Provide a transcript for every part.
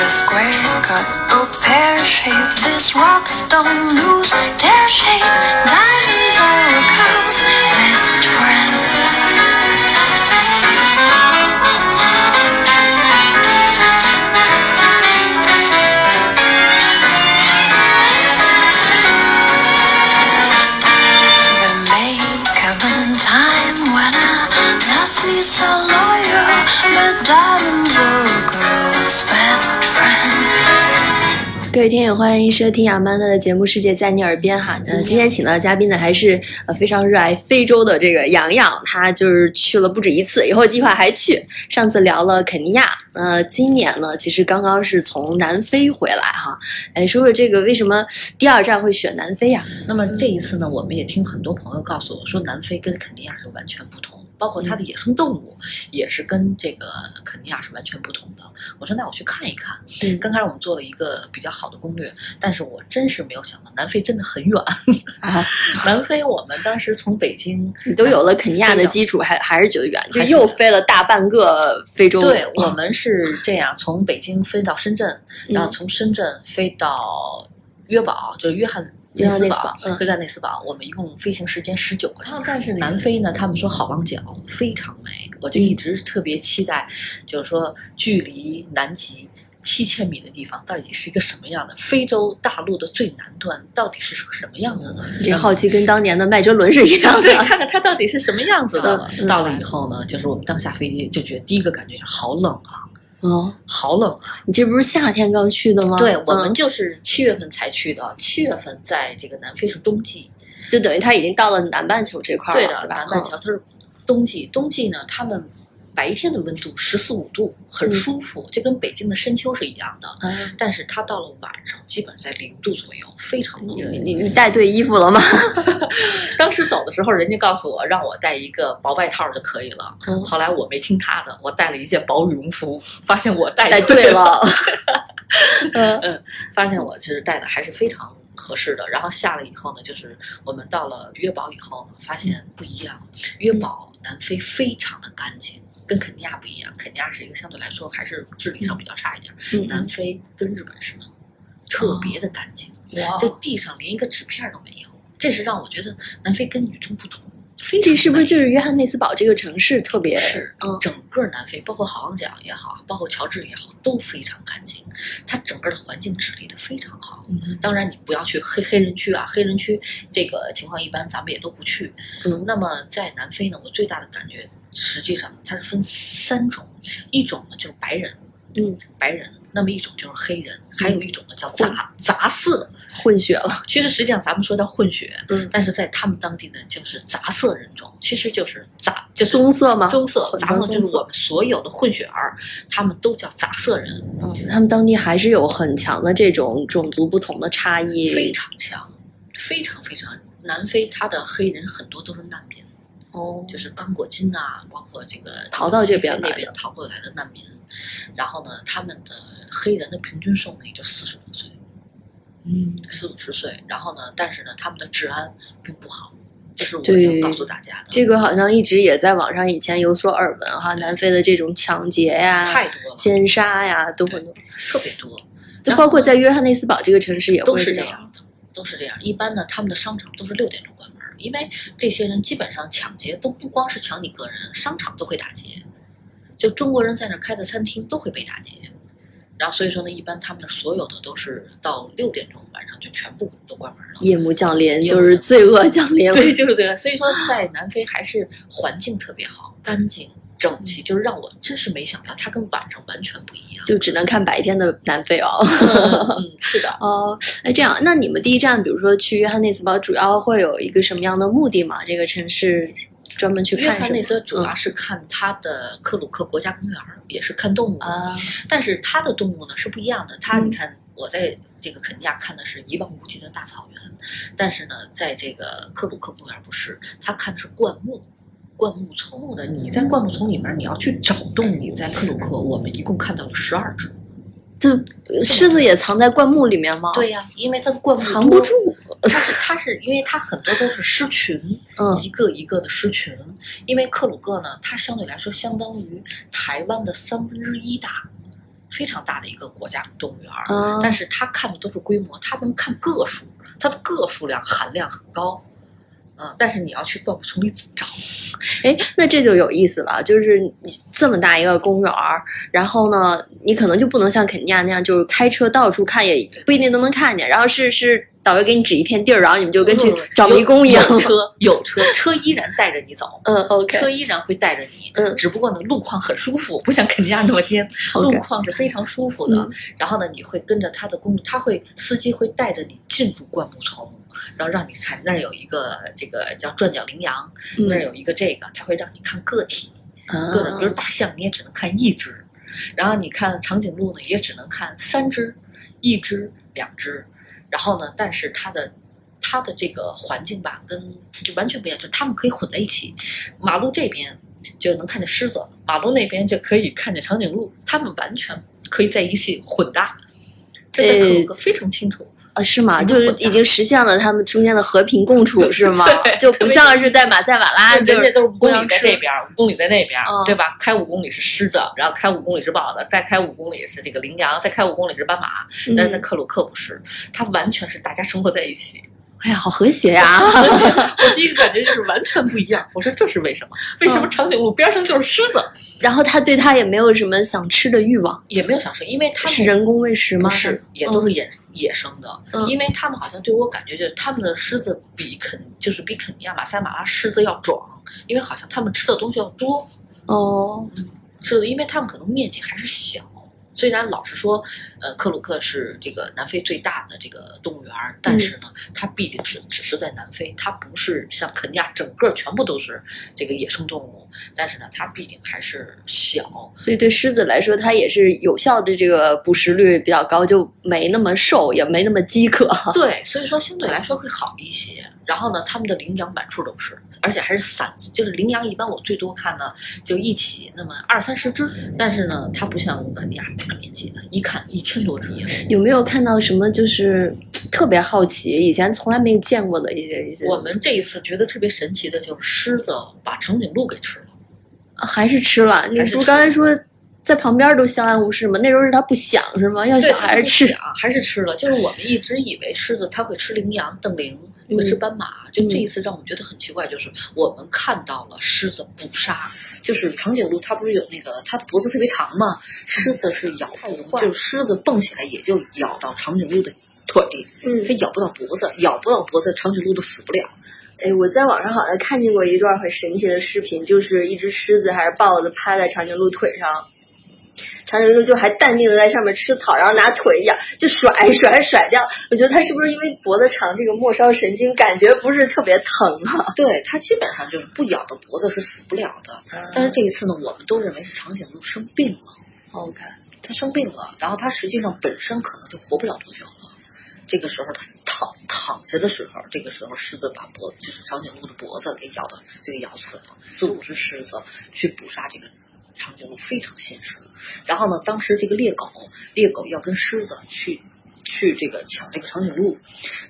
a square cut or pear shape. This rocks don't lose their shape. Diamonds are a girl's best friend. A time when I but diamonds 各位听友，欢迎收听亚曼达的节目《世界在你耳边》哈。那，今天请到的嘉宾呢，还是呃非常热爱非洲的这个洋洋，他就是去了不止一次，以后计划还去。上次聊了肯尼亚，呃，今年呢，其实刚刚是从南非回来哈。哎，说说这个为什么第二站会选南非呀？那么这一次呢，我们也听很多朋友告诉我说，南非跟肯尼亚是完全不同，包括它的野生动物也是跟这个肯尼亚是完全不同的。我说那我去看一看。嗯刚开始我们做了一个比较好的攻略，但是我真是没有想到南非真的很远。啊，南非我们当时从北京 你都有了肯尼亚的基础，还还是觉得远，就又飞了大半个非洲。对我们是这样，从北京飞到深圳，嗯然后从深圳飞到约堡，就是约翰内斯堡堡嗯，约翰内斯堡，我们一共飞行时间十九个小时。但是南非呢，他们说好望角非常美，我就一直特别期待，就是说距离南极。七千米的地方到底是一个什么样的？非洲大陆的最南端到底是什么样子的？你这好奇跟当年的麦哲伦是一样 对，的。看看它到底是什么样子的。到了以后呢，就是我们刚下飞机就觉得第一个感觉就是好冷啊，哦，好冷啊！你这不是夏天刚去的吗？对我们嗯就是七月份才去的，七月份在这个南非是冬季，就等于他已经到了南半球这块儿了，对的？南半球它是冬季，冬季呢，他们白天的温度十四五度，很嗯舒服，就跟北京的深秋是一样的。但是它到了晚上，基本在零度左右，非常冷。你你你带对衣服了吗？当时走的时候，人家告诉我让我带一个薄外套就可以了。嗯后来我没听他的，我带了一件薄羽绒服，发现我带带对了。嗯嗯，发现我其实带的还是非常合适的。然后下来以后呢，就是我们到了约堡以后呢，发现不一样。约堡南非非常的干净，跟肯尼亚不一样。肯尼亚是一个相对来说还是治理上比较差一点，嗯南非跟日本似的，特别的干净，哇这地上连一个纸片都没有。这是让我觉得南非跟与众不同。非常这是不是就是约翰内斯堡这个城市特别？是嗯，整个南非，包括好望角也好，包括乔治也好，都非常干净。它整个的环境治理的非常好。嗯当然，你不要去黑黑人区啊，黑人区这个情况一般，咱们也都不去。嗯那么在南非呢，我最大的感觉，实际上它是分三种，一种呢就是白人，嗯，白人；那么一种就是黑人，还有一种呢叫杂杂色。混血了。其实实际上咱们说叫混血，嗯但是在他们当地呢，就是杂色人种，其实就是杂，就是棕色吗棕色，混杂色就是我们所有的混血儿，他们都叫杂色人，嗯，他们当地还是有很强的这种种族不同的差异。非常强，非常非常。南非它的黑人很多都是难民，哦，就是刚果金啊，包括这个逃到这这个西非那边的逃过来的难民。然后呢，他们的黑人的平均寿命也就四十多岁，嗯，四五十岁。然后呢，但是呢，他们的治安并不好，这是我对要告诉大家的。这个好像一直也在网上以前有所耳闻哈，南非的这种抢劫呀、太多了，奸杀呀都很多，特别多。就包括在约翰内斯堡这个城市也都是这样。的，都是这样。一般呢，他们的商场都是六点钟因为这些人基本上抢劫都不光是抢你个人，商场都会打劫。就中国人在那儿开的餐厅都会被打劫，然后所以说呢，一般他们的所有的都是到六点钟晚上就全部都关门了。夜幕降临，就是罪恶降临了。对，就是罪恶。所以说，在南非还是环境特别好，干净整齐，就是让我真是没想到，它跟晚上完全不一样。就只能看白天的南非哦。嗯，是的。哦，哎，这样，那你们第一站，比如说去约翰内斯堡，主要会有一个什么样的目的吗？这个城市专门去看约翰内？斯主要是看它的克鲁克国家公园儿，也是看动物。啊，但是它的动物呢是不一样的。它嗯你看，我在这个肯尼亚看的是一望无际的大草原，但是呢，在这个克鲁克公园不是，它看的是灌木。灌木丛的，你在灌木丛里面，你要去找动物。你在克鲁克，我们一共看到了十二只。这狮子也藏在灌木里面吗？，对呀、因为它的灌木藏不住。它是它是因为它很多都是狮群，嗯一个一个的狮群。因为克鲁克呢，它相对来说相当于台湾的三分之一大，非常大的一个国家动物园但是它看的都是规模，它能看个数，它的个数量含量很高。嗯，但是你要去灌木丛里找，哎，那这就有意思了，就是你这么大一个公园儿，然后呢，你可能就不能像肯尼亚那样，就是开车到处看，也不一定都能看见。然后是是导游给你指一片地儿，然后你们就跟去找迷宫一样。有。车有车，车依然带着你走。嗯，OK，车依然会带着你，嗯。只不过呢，路况很舒服，不像肯尼亚那么颠，路况是非常舒服的。嗯。然后呢，你会跟着他的公路，他会司机会带着你进入灌木丛，然后让你看那儿有一个这个叫转角羚羊，那儿嗯有一个这个，他会让你看个体，嗯个人，比如大象你也只能看一只，然后你看长颈鹿呢也只能看三只，一只两只，然后呢，但是它的。它的这个环境吧，跟就完全不一样，就是它们可以混在一起。马路这边就能看见狮子，马路那边就可以看见长颈鹿，它们完全可以在一起混搭。这在可非常清楚。啊，是吗？就是已经实现了他们中间的和平共处，是吗？就不像是在马赛马拉，就人家都是五公里在这边，五公里在那边，嗯对吧？开五公里是狮子，然后开五公里是豹子，再开五公里是这个羚羊，再开五公里是斑马。但是在嗯克鲁克不是，它完全是大家生活在一起。哎呀，好和谐呀！我第一个感觉就是完全不一样。我说这是为什么？为什么嗯长颈鹿边上就是狮子？然后他对它也没有什么想吃的欲望，也没有想吃，因为它们是人工喂食吗？是，也都是野、野生的，嗯因为他们好像对我感觉就是他们的狮子比肯就是比肯尼亚马赛马拉狮子要壮，因为好像他们吃的东西要多，哦，吃的因为他们可能面积还是小。虽然老实说，呃，克鲁克是这个南非最大的这个动物园儿，但是呢，它毕竟是只是在南非，它不是像肯尼亚整个全部都是这个野生动物，但是呢，它毕竟还是小，所以对狮子来说，它也是有效的这个捕食率比较高，就没那么瘦，也没那么饥渴。对，所以说相对来说会好一些。然后呢，他们的羚羊满处都是，而且还是散，就是羚羊一般我最多看呢就一起那么二三十只，但是呢，它不像肯尼亚大面积的，一看一千多只。有没有看到什么就是 特别好奇，以前从来没有见过的一些一些？我们这一次觉得特别神奇的就是狮子把长颈鹿给吃了，啊还是吃了？你不刚才说在旁边都相安无事吗？那时候是他不想是吗？要，想还是吃？啊还是吃了。就是我们一直以为狮子它会吃羚羊、瞪羚，会吃斑马，就这一次让我们觉得很奇怪，就是我们看到了狮子捕杀。就是长颈鹿，它不是有那个它的脖子特别长嘛？狮子是咬太容易，就是狮子蹦起来也就咬到长颈鹿的腿，嗯它咬不到脖子，咬不到脖子，长颈鹿都死不了。哎，我在网上好像看见过一段很神奇的视频，就是一只狮子还是豹子趴在长颈鹿腿上，长颈鹿就还淡定的在上面吃草，然后拿腿咬，就甩甩甩掉。我觉得它是不是因为脖子长，这个末梢神经感觉不是特别疼啊？对，它基本上就是不咬到脖子是死不了的。但是这一次呢，我们都认为是长颈鹿生病了。OK，它生病了，然后它实际上本身可能就活不了多久了。这个时候它躺躺下的时候，这个时候狮子把脖就是长颈鹿的脖子给咬的这个咬死了，四五只狮子去捕杀这个长颈鹿非常现实。然后呢，当时这个猎狗猎狗要跟狮子去去这个抢这个长颈鹿，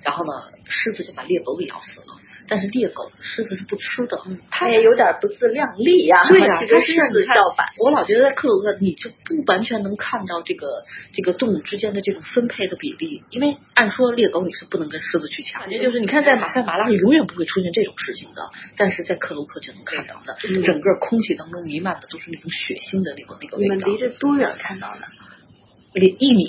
然后呢，狮子就把猎狗给咬死了。但是猎狗狮子是不吃的，它也有点不自量力呀、对呀、这它实际个狮子上你看叫板。，我老觉得在克鲁克你就不完全能看到这个这个动物之间的这种分配的比例，因为按说猎狗你是不能跟狮子去抢，感觉就是你看在马赛马拉是永远不会出现这种事情的，但是在克鲁克就能看到的，嗯整个空气当中弥漫的都是那种血腥的那个那个味道，离着多远看到的？离一米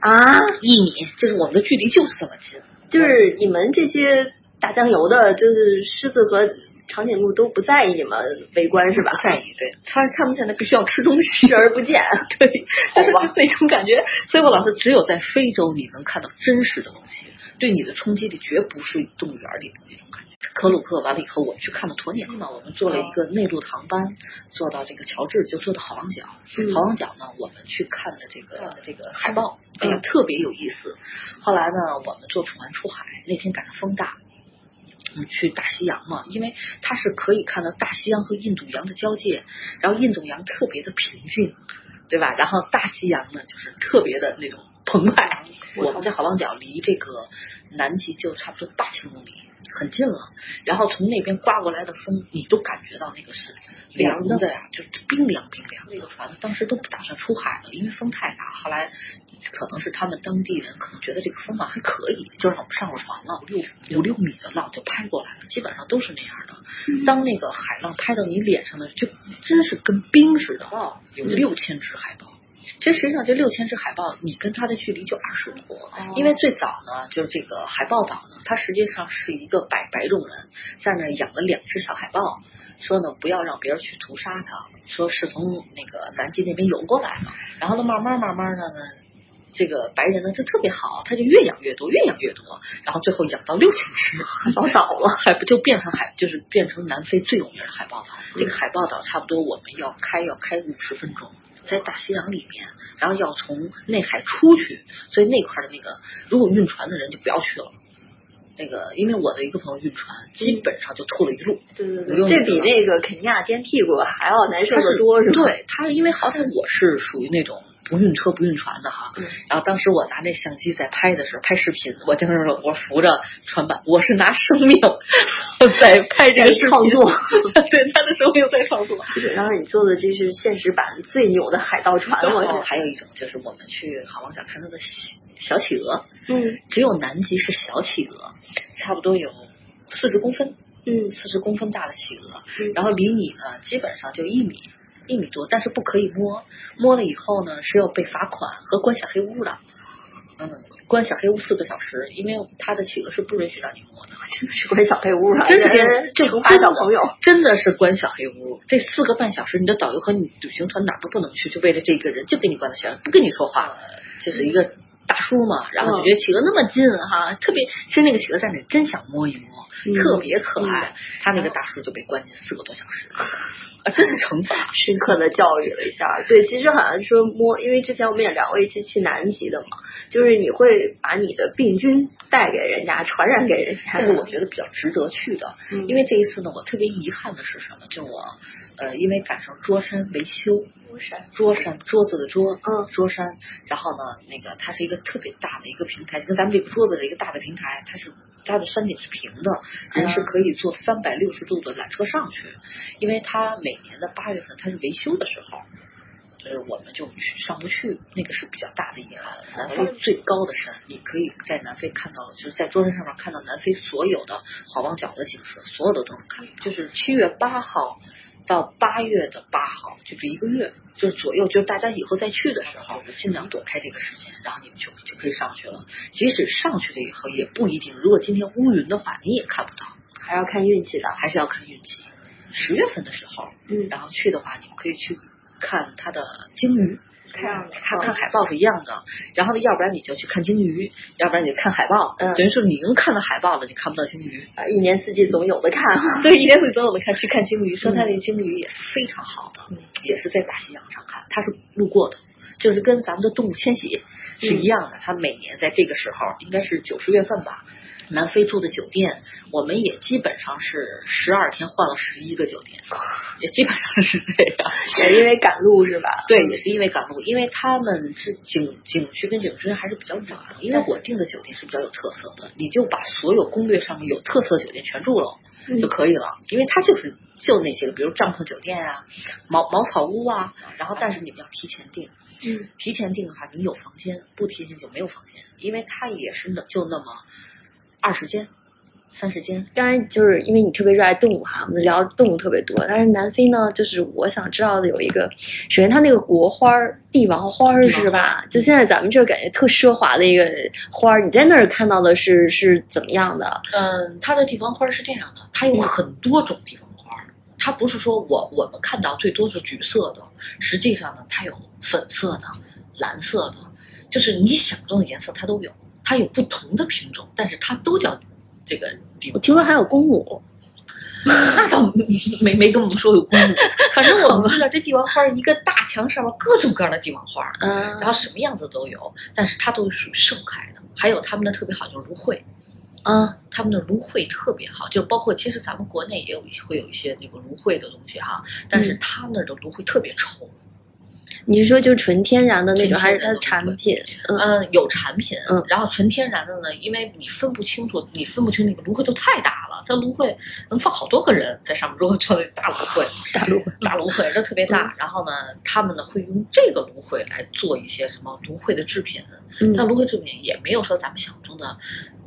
啊，一米，就是我们的距离就是这么近，就是你们这些打酱油的，就是狮子和长颈鹿都不在意你们围观是吧？不在意，对他他们现在必须要吃东西，视而不见。对，就是那种感觉。所以我老说，只有在非洲你能看到真实的东西，对你的冲击力绝不是动物园里的那种感觉。克鲁克完了以后，我们去看了鸵鸟嘛，我们坐了一个内陆航班，坐到这个乔治，就坐到好望角。嗯好望角呢，我们去看的这个这个海豹，哎呀，嗯特别有意思。后来呢，我们坐船出海，那天赶上风大。去大西洋嘛，因为它是可以看到大西洋和印度洋的交界，然后印度洋特别的平静，对吧？然后大西洋呢，就是特别的那种澎湃。我们在好望角离这个南极就差不多八千公里，很近了。然后从那边刮过来的风，你都感觉到那个是凉的呀，就是冰凉冰凉。那个船当时都不打算出海了，因为风太大。后来可能是他们当地人可能觉得这个风浪还可以，就让我们上了船了。六五六米的浪就拍过来了，基本上都是那样的。当那个海浪拍到你脸上的，就真是跟冰似的。有六千只海豹。其实实际上，这六千只海豹，你跟它的距离就二十多。因为最早呢，就是这个海豹岛呢，它实际上是一个白白种人在那养了两只小海豹，说呢不要让别人去屠杀它，说是从那个南极那边游过来的。然后呢，慢慢慢慢的呢，这个白人呢就特别好，他就越养越多，越养越多，然后最后养到六千只海豹岛了，还不就变成海，就是变成南非最有名的海豹岛。这个海豹岛差不多我们要开要开五十分钟。在大西洋里面，然后要从内海出去，所以那块的那个如果晕船的人就不要去了。那个，因为我的一个朋友晕船，基本上就吐了一路。对对对，这比那个肯尼亚颠屁股还要难受的多，是吧？对他，因为好歹我是属于那种。不晕车不晕船的哈，然后当时我拿那相机在拍的时候拍视频，我就是我扶着船板，我是拿生命 在拍这个创作，对他的生命在创作。基本上你做的这是现实版最牛的海盗船。还有一种就是我们去好望角看到的小企鹅，嗯，只有南极是小企鹅，差不多有四十公分，嗯，四十公分大的企鹅，然后离你呢基本上就一米。一米多，但是不可以摸，摸了以后呢是要被罚款和关小黑屋的。嗯，关小黑屋四个小时，因为他的企鹅是不允许让你摸的，真的是关小黑屋啊！真是这个小朋友，真的是关小黑屋。这四个半小时，你的导游和你旅行团哪都不能去，就为了这个人，就给你关在小，不跟你说话，就是一个大叔嘛。然后就觉得企鹅那么近哈，特别其实那个企鹅在那真想摸一摸，特别可爱。他那个大叔就被关进四个多小时。啊，这是惩罚，深刻的教育了一下。对，其实好像说摸，因为之前我们也聊过一期去南极的嘛，就是你会把你的病菌带给人家，传染给人家。这个我觉得比较值得去的，因为这一次呢，我特别遗憾的是什么？就我呃，因为赶上桌山维修，桌山，桌子的桌，嗯，桌山。然后呢，那个它是一个特别大的一个平台，跟咱们这个桌子的一个大的平台，它是它的山顶是平的，人是可以坐三百六十度的缆车上去，因为它每年的八月份它是维修的时候，就是我们就去上不去，那个是比较大的遗憾。南非最高的山，你可以在南非看到，就是在桌山上面看到南非所有的好望角的景色，所有的都能看。就是七月八号到八月的八号，就是一个月，就是左右，就是大家以后再去的时候，尽量躲开这个时间，然后你们就就可以上去了。即使上去了以后，也不一定，如果今天乌云的话，你也看不到，还要看运气的，还是要看运气。十月份的时候，嗯，然后去的话，你们可以去看它的鲸鱼，看看看海豹是一样的。然后呢，要不然你就去看鲸鱼，要不然你就看海豹。嗯，等于说你能看到海豹了，你看不到鲸鱼。啊，一年四季总有的看。对，一年四季总有的看。去看鲸鱼，说它那鲸鱼也是非常好的，也是在大西洋上看，它是路过的，就是跟咱们的动物迁徙是一样的。它每年在这个时候，应该是九十月份吧。南非住的酒店，我们也基本上是十二天换了十一个酒店，也基本上是这样。也是因为赶路是吧？对，也是因为赶路，因为他们是景景区跟景区还是比较远的。因为我订的酒店是比较有特色的，你就把所有攻略上面有特色的酒店全住了就可以了，因为它就是就那些个，比如帐篷酒店啊、茅茅草屋啊，然后但是你们要提前订。嗯，提前订的话，你有房间；不提前就没有房间，因为它也是那就那么。二十间，三十间。刚才就是因为你特别热爱动物哈，我们聊动物特别多。但是南非呢，就是我想知道的有一个，首先它那个国花帝王花是吧？就现在咱们这感觉特奢华的一个花你在那儿看到的是是怎么样的？嗯，它的帝王花是这样的，它有很多种帝王花，它不是说我我们看到最多是橘色的，实际上呢，它有粉色的、蓝色的，就是你想中的颜色它都有。它有不同的品种，但是它都叫这个帝王。我听说还有公母，那倒没没跟我们说有公母。反正我们知道这帝王花一个大墙上面各种各样的帝王花，嗯，然后什么样子都有，但是它都是属于盛开的。还有他们的特别好就是芦荟，啊，他们的芦荟特别好，就包括其实咱们国内也有一些会有一些那个芦荟的东西哈，但是他那儿的芦荟特别稠。你是说就纯天然的那种，还是它的产品？嗯。嗯，有产品，嗯。然后纯天然的呢，因为你分不清楚，你分不清那个芦荟都太大了，它芦荟能放好多个人在上面，如果做那大芦荟，大芦荟大芦荟这特别大，然后呢，他们呢会用这个芦荟来做一些什么芦荟的制品，嗯。但芦荟制品也没有说咱们想象中的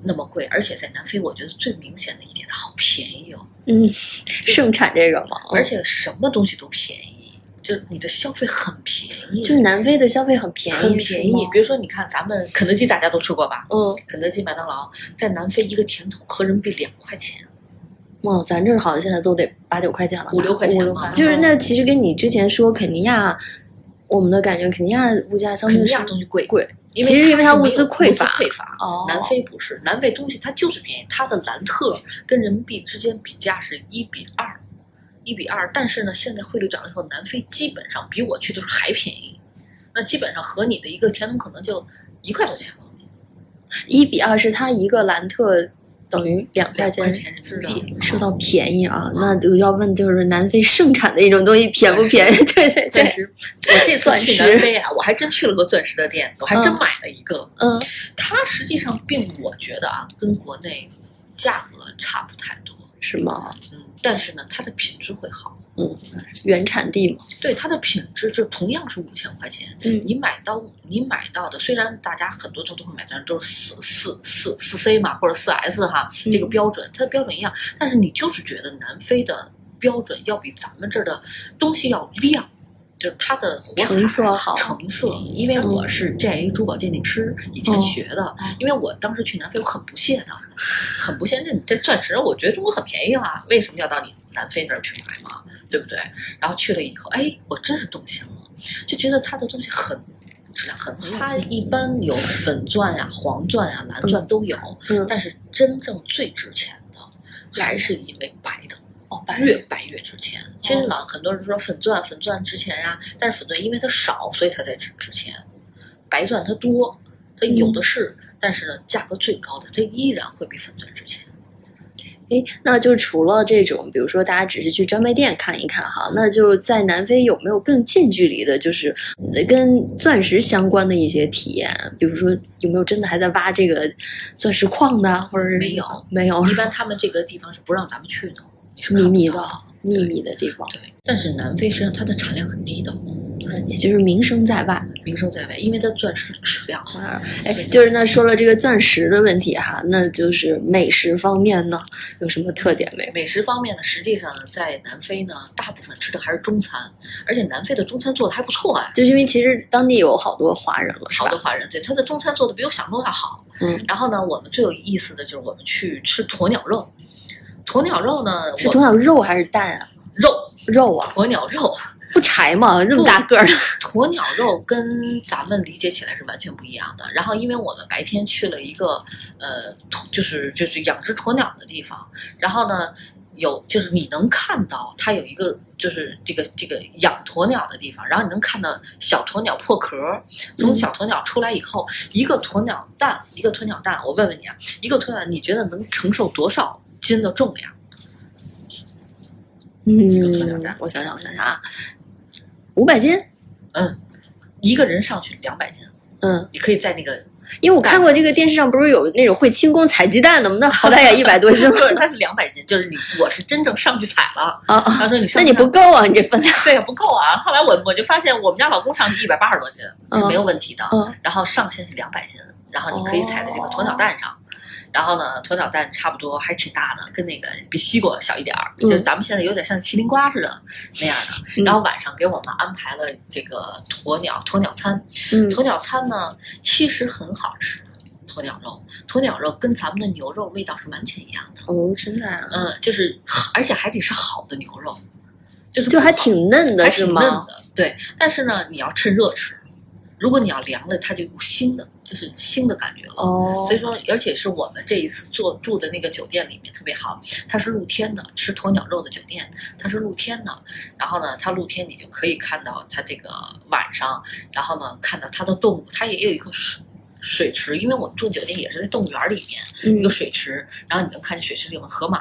那么贵，而且在南非，我觉得最明显的一点，它好便宜哦，嗯，盛产这个嘛，嗯而且什么东西都便宜，就是你的消费很便宜，就是南非的消费很便宜，很便宜。比如说，你看咱们肯德基，大家都吃过吧？嗯，肯德基、麦当劳在南非一个甜筒合人民币两块钱，哇，咱这儿好像现在都得八九块钱了，五六块钱五六嘛就是那其实跟你之前说肯尼亚，我们的感觉肯尼亚物价相对是肯尼亚东西贵，贵，因为其实因为它物资匮乏匮乏。哦南非不是，南非东西它就是便宜，它的兰特跟人民币之间比价是一比二，一比二。但是呢，现在汇率涨了以后，南非基本上比我去的时候还便宜，那基本上和你的一个甜筒可能就一块多钱了。一比二是它一个兰特等于两块钱钱人人民民币币，说到便宜啊，那就要问就是南非盛产的一种东西便不便宜？对对对，钻石，我这次去南非啊，我还真去了个钻石的店，我还真嗯买了一个。嗯它实际上并我觉得啊，跟国内价格差不太多，是吗？嗯，但是呢，它的品质会好。嗯，原产地嘛，对它的品质，就同样是五千块钱，嗯你买到你买到的，虽然大家很多都都会买到都是四四四四 C 嘛，或者四 S 哈，这个嗯标准，它的标准一样，但是你就是觉得南非的标准要比咱们这儿的东西要亮。就是它的火彩成色好成色，因为我是 GIA 珠宝鉴定师，以前哦学的。因为我当时去南非，我很不屑的，很不屑。那你这钻石，我觉得中国很便宜啊，为什么要到你南非那儿去买嘛？对不对？然后去了以后，哎，我真是动心了，就觉得它的东西很质量很好。它一般有粉钻呀、黄钻呀、蓝钻都有，嗯，但是真正最值钱的还是因为白的。哦，白越白越值钱。其实老很多人说粉钻粉钻值钱呀，但是粉钻因为它少，所以它才值值钱。白钻它多，它有的是，但是呢，价格最高的它依然会比粉钻值钱。诶，那就除了这种，比如说大家只是去专卖店看一看哈，那就在南非有没有更近距离的，就是呃跟钻石相关的一些体验？比如说有没有真的还在挖这个钻石矿的，或者是没有没有一般他们这个地方是不让咱们去的，你是秘密的秘密的地方，对，但是南非实际上它的产量很低的，也就是名声在外。名声在外，因为它钻石的质量好。啊，哎，就是那说了这个钻石的问题哈，那就是美食方面呢有什么特点没？美食方面呢，实际上呢，在南非呢，大部分吃的还是中餐，而且南非的中餐做的还不错哎。就是因为其实当地有好多华人了，是吧好多？华人对他的中餐做的比我想象中要好。嗯，然后呢，我们最有意思的就是我们去吃鸵鸟肉。鸵鸟肉呢，是鸵鸟肉还是蛋啊？肉，肉啊，鸵鸟肉，不柴吗？那么大个儿的，鸵鸟肉跟咱们理解起来是完全不一样的。然后，因为我们白天去了一个呃，鸵就是就是养殖鸵鸟的地方，然后呢。有，就是你能看到它有一个，就是这个这个养鸵鸟的地方，然后你能看到小鸵鸟破壳，从嗯小鸵鸟出来以后，一个鸵鸟蛋，一个鸵鸟蛋，我问问你啊，一个鸵鸟你觉得能承受多少斤的重量？嗯，我想想，我想想啊，五百斤，嗯，一个人上去两百斤，嗯，你可以在那个因为我看过这个电视上不是有那种会轻功踩鸡蛋的吗？那好歹也一百多斤 不是，了它是两百斤，就是你我是真正上去踩了。啊啊！他说你上那你不够啊，你这分量。对呀不够啊。后来我我就发现我们家老公上去一百八十多斤是没有问题的，嗯然后上限是两百斤，然后你可以踩在这个鸵鸟蛋上。然后呢，鸵鸟蛋差不多还挺大的，跟那个比西瓜小一点儿，嗯就是咱们现在有点像麒麟瓜似的 那样的。嗯然后晚上给我们安排了这个鸵鸟鸵鸟餐，嗯鸵鸟餐呢其实很好吃，鸵鸟肉，鸵鸟肉跟咱们的牛肉味道是完全一样的。哦，真的啊，嗯，就是而且还得是好的牛肉，就是就还挺嫩的还是吗？挺嫩的，对。但是呢，你要趁热吃，如果你要凉了，它就有腥的，就是腥的感觉了。哦所以说，而且是我们这一次做住的那个酒店里面特别好，它是露天的，吃鸵鸟肉的酒店，它是露天的。然后呢，它露天你就可以看到它这个晚上，然后呢看到它的动物，它也有一个水水池，因为我们住酒店也是在动物园里面，一嗯个，水池，然后你能看见水池里面河马，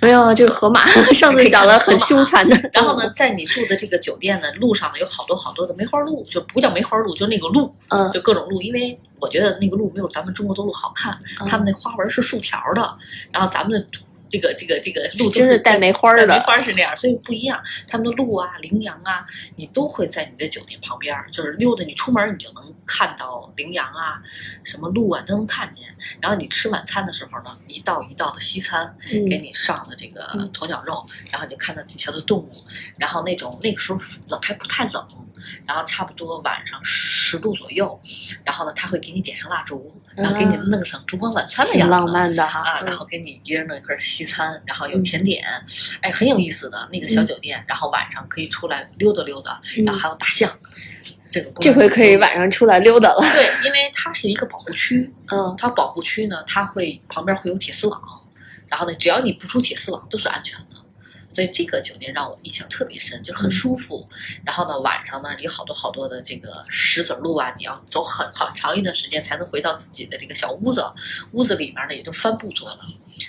没有这个河马，上次讲了很凶残的。然后呢，在你住的这个酒店呢，路上呢有好多好多的梅花鹿，就不叫梅花鹿，就那个鹿，嗯，就各种鹿，因为我觉得那个鹿没有咱们中国的鹿好看，嗯他们那花纹是竖条的，然后咱们的这个这个这个鹿真的带梅花儿的梅花是那样，所以不一样。他们的鹿啊、羚羊啊，你都会在你的酒店旁边儿，就是溜达，你出门你就能看到羚羊啊、什么鹿啊都能看见。然后你吃晚餐的时候呢，一道一道的西餐，嗯给你上了这个嗯鸵鸟肉，然后你就看到底下的动物，然后那种那个时候冷还不太冷，然后差不多晚上十度左右，然后呢他会给你点上蜡烛，然后给你弄上烛光晚餐的样子，挺浪漫的哈。啊，然后给你一人弄一份西餐，然后有甜点，哎，很有意思的那个小酒店，然后晚上可以出来溜达溜达，嗯然后还有大象，这个这回可以晚上出来溜达了。对，因为它是一个保护区，嗯它保护区呢，它会旁边会有铁丝网，然后呢，只要你不出铁丝网，都是安全的。所以这个酒店让我印象特别深，就是很舒服。然后呢，晚上呢有好多好多的这个石子路啊，你要走很很长一段时间才能回到自己的这个小屋子。屋子里面呢也就帆布做的。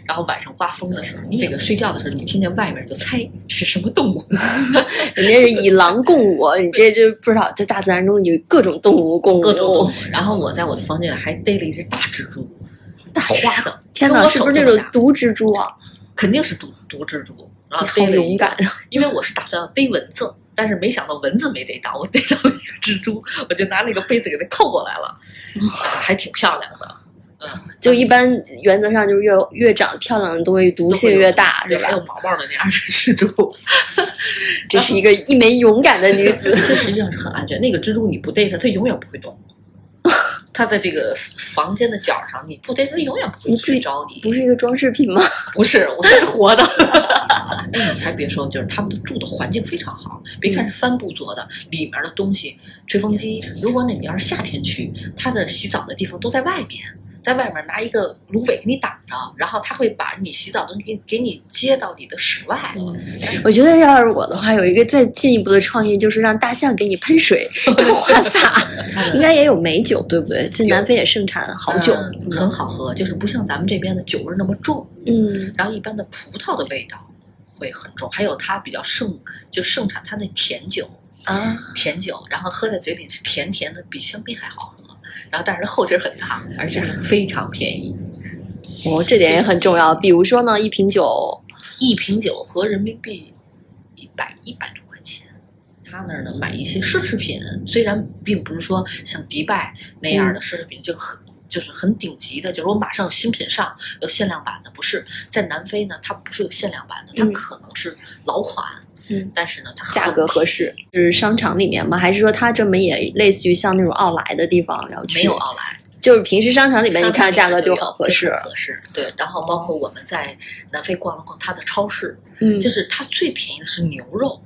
然后晚上刮风的时候，你这个睡觉的时候，你听见外面就猜这是什么动物。人家是以狼共舞，你这就不知道在大自然中有各种动物共舞。各种动物。然后我在我的房间里还逮了一只大蜘蛛，大花的，天哪，是不是这手这么大种毒蜘蛛啊？肯定是毒毒蜘蛛。然后你好勇敢啊！因为我是打算要逮蚊子，但是没想到蚊子没逮到，我逮到了一个蜘蛛，我就拿那个杯子给它扣过来了，还挺漂亮的。嗯，就一般原则上就是越越长得漂亮的东西毒性越大，对，是吧？还有毛毛的那样的蜘蛛，这是一个一枚勇敢的女子。这实际上是很安全。那个蜘蛛你不逮它，它永远不会动。它在这个房间的角上，你不得它，永远不会去找你。不是一个装饰品吗？不是，我这是活的。哎，你还别说，就是他们的住的环境非常好。别看是帆布做的，里面的东西，吹风机。如果呢你要是夏天去，它的洗澡的地方都在外面，在外面拿一个芦苇给你挡着，然后他会把你洗澡的东西给给你接到你的室外。我觉得要是我的话，有一个再进一步的创意，就是让大象给你喷水、喷花洒，应该也有美酒，对不对？这南非也盛产好酒，嗯很好喝，就是不像咱们这边的酒味那么重。嗯然后一般的葡萄的味道会很重，还有它比较盛，就盛产它那甜酒。啊，甜酒，然后喝在嘴里是甜甜的，比香槟还好喝。然后但是后劲儿很大，而且非常便宜，哦，这点也很重要。比如说呢，一瓶酒，一瓶酒合人民币一百一百多块钱。他那儿呢买一些奢侈品，虽然并不是说像迪拜那样的奢侈品就很。就是很顶级的，就是我马上有新品上，有限量版的，不是在南非呢，它不是有限量版的，它嗯可能是老款，嗯，但是呢，它价格合适。是商场里面吗？还是说它这么也类似于像那种奥莱的地方要去？没有，奥莱，就是平时商场里面你看价格就就很合适很。合适。对，然后包括我们在南非逛了逛它的超市，嗯，就是它最便宜的是牛肉，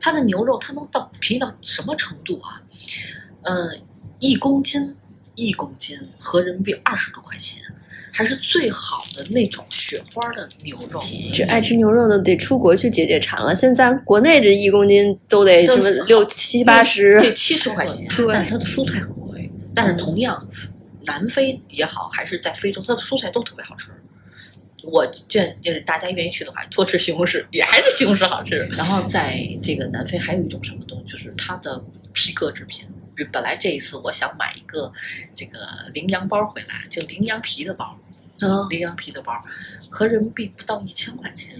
它的牛肉它能到便宜到什么程度啊？嗯，一公斤一公斤合人民币二十多块钱，还是最好的那种雪花的牛肉。这爱吃牛肉的得出国去解解馋了。现在国内这一公斤都得什么六七八十，对，七十块钱。对但是它的蔬菜很贵。但是同样，南非也好，还是在非洲，它的蔬菜都特别好吃。我劝就是大家愿意去的话，多吃西红柿，也还是西红柿好吃。然后在这个南非还有一种什么东西，就是它的皮革制品。本来这一次我想买一个这个羚羊包回来，就羚羊皮的包，啊，羚羊皮的包，合人民币不到一千块钱。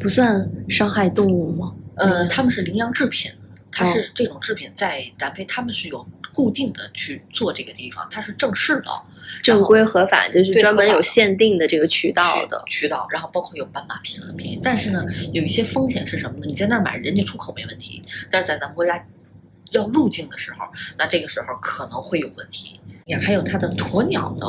不算伤害动物吗？呃，他们是羚羊制品，它是这种制品在南非他们是有固定的去做这个地方，它是正式的正规合法就是专门有限定的这个渠道的。渠道，然后包括有斑马皮很便宜，但是呢，有一些风险是什么呢？你在那儿买，人家出口没问题，但是在咱们国家要入境的时候，那这个时候可能会有问题。你看，还有它的鸵鸟的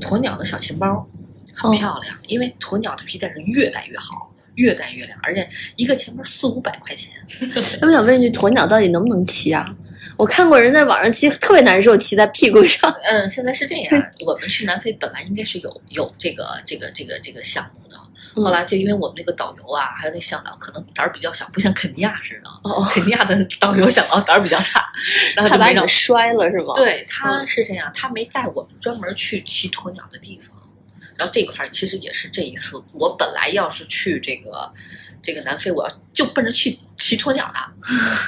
鸵鸟的小钱包，很哦漂亮，因为鸵鸟的皮带是越戴越好。越戴越亮，而且一个钱包四五百块钱，我想问一句，鸵鸟到底能不能骑啊？我看过人在网上骑，特别难受，骑在屁股上。嗯，现在是这样，我们去南非本来应该是有有这个这个这个这个项目的，嗯后来就因为我们那个导游啊，还有那向导可能胆儿比较小，不像肯尼亚似的，哦，肯尼亚的导游向导胆儿比较大，然后就把你们。摔了是吗？，对，他是这样，他没带我们专门去骑鸵鸟的地方。然后这块儿其实也是这一次，我本来要是去这个这个南非，我要就奔着去骑鸵鸟的，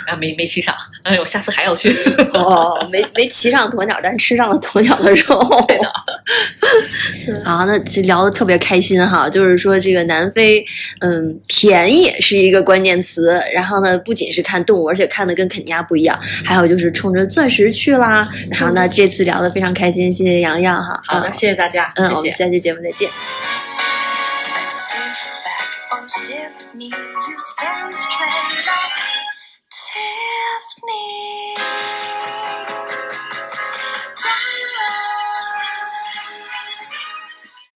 然 后没没骑上，哎呦，下次还要去。哦，没没骑上鸵鸟，但是吃上了鸵鸟的肉。对的 好，那这聊的特别开心哈，就是说这个南非，嗯，便宜是一个关键词。然后呢，不仅是看动物，而且看的跟肯尼亚不一样，还有就是冲着钻石去啦。然后呢，这次聊的非常开心，谢谢洋洋哈。好的，谢谢大家，嗯，谢谢我们。下期节目再见。Stiff back or stiff knee, you stand straight 你。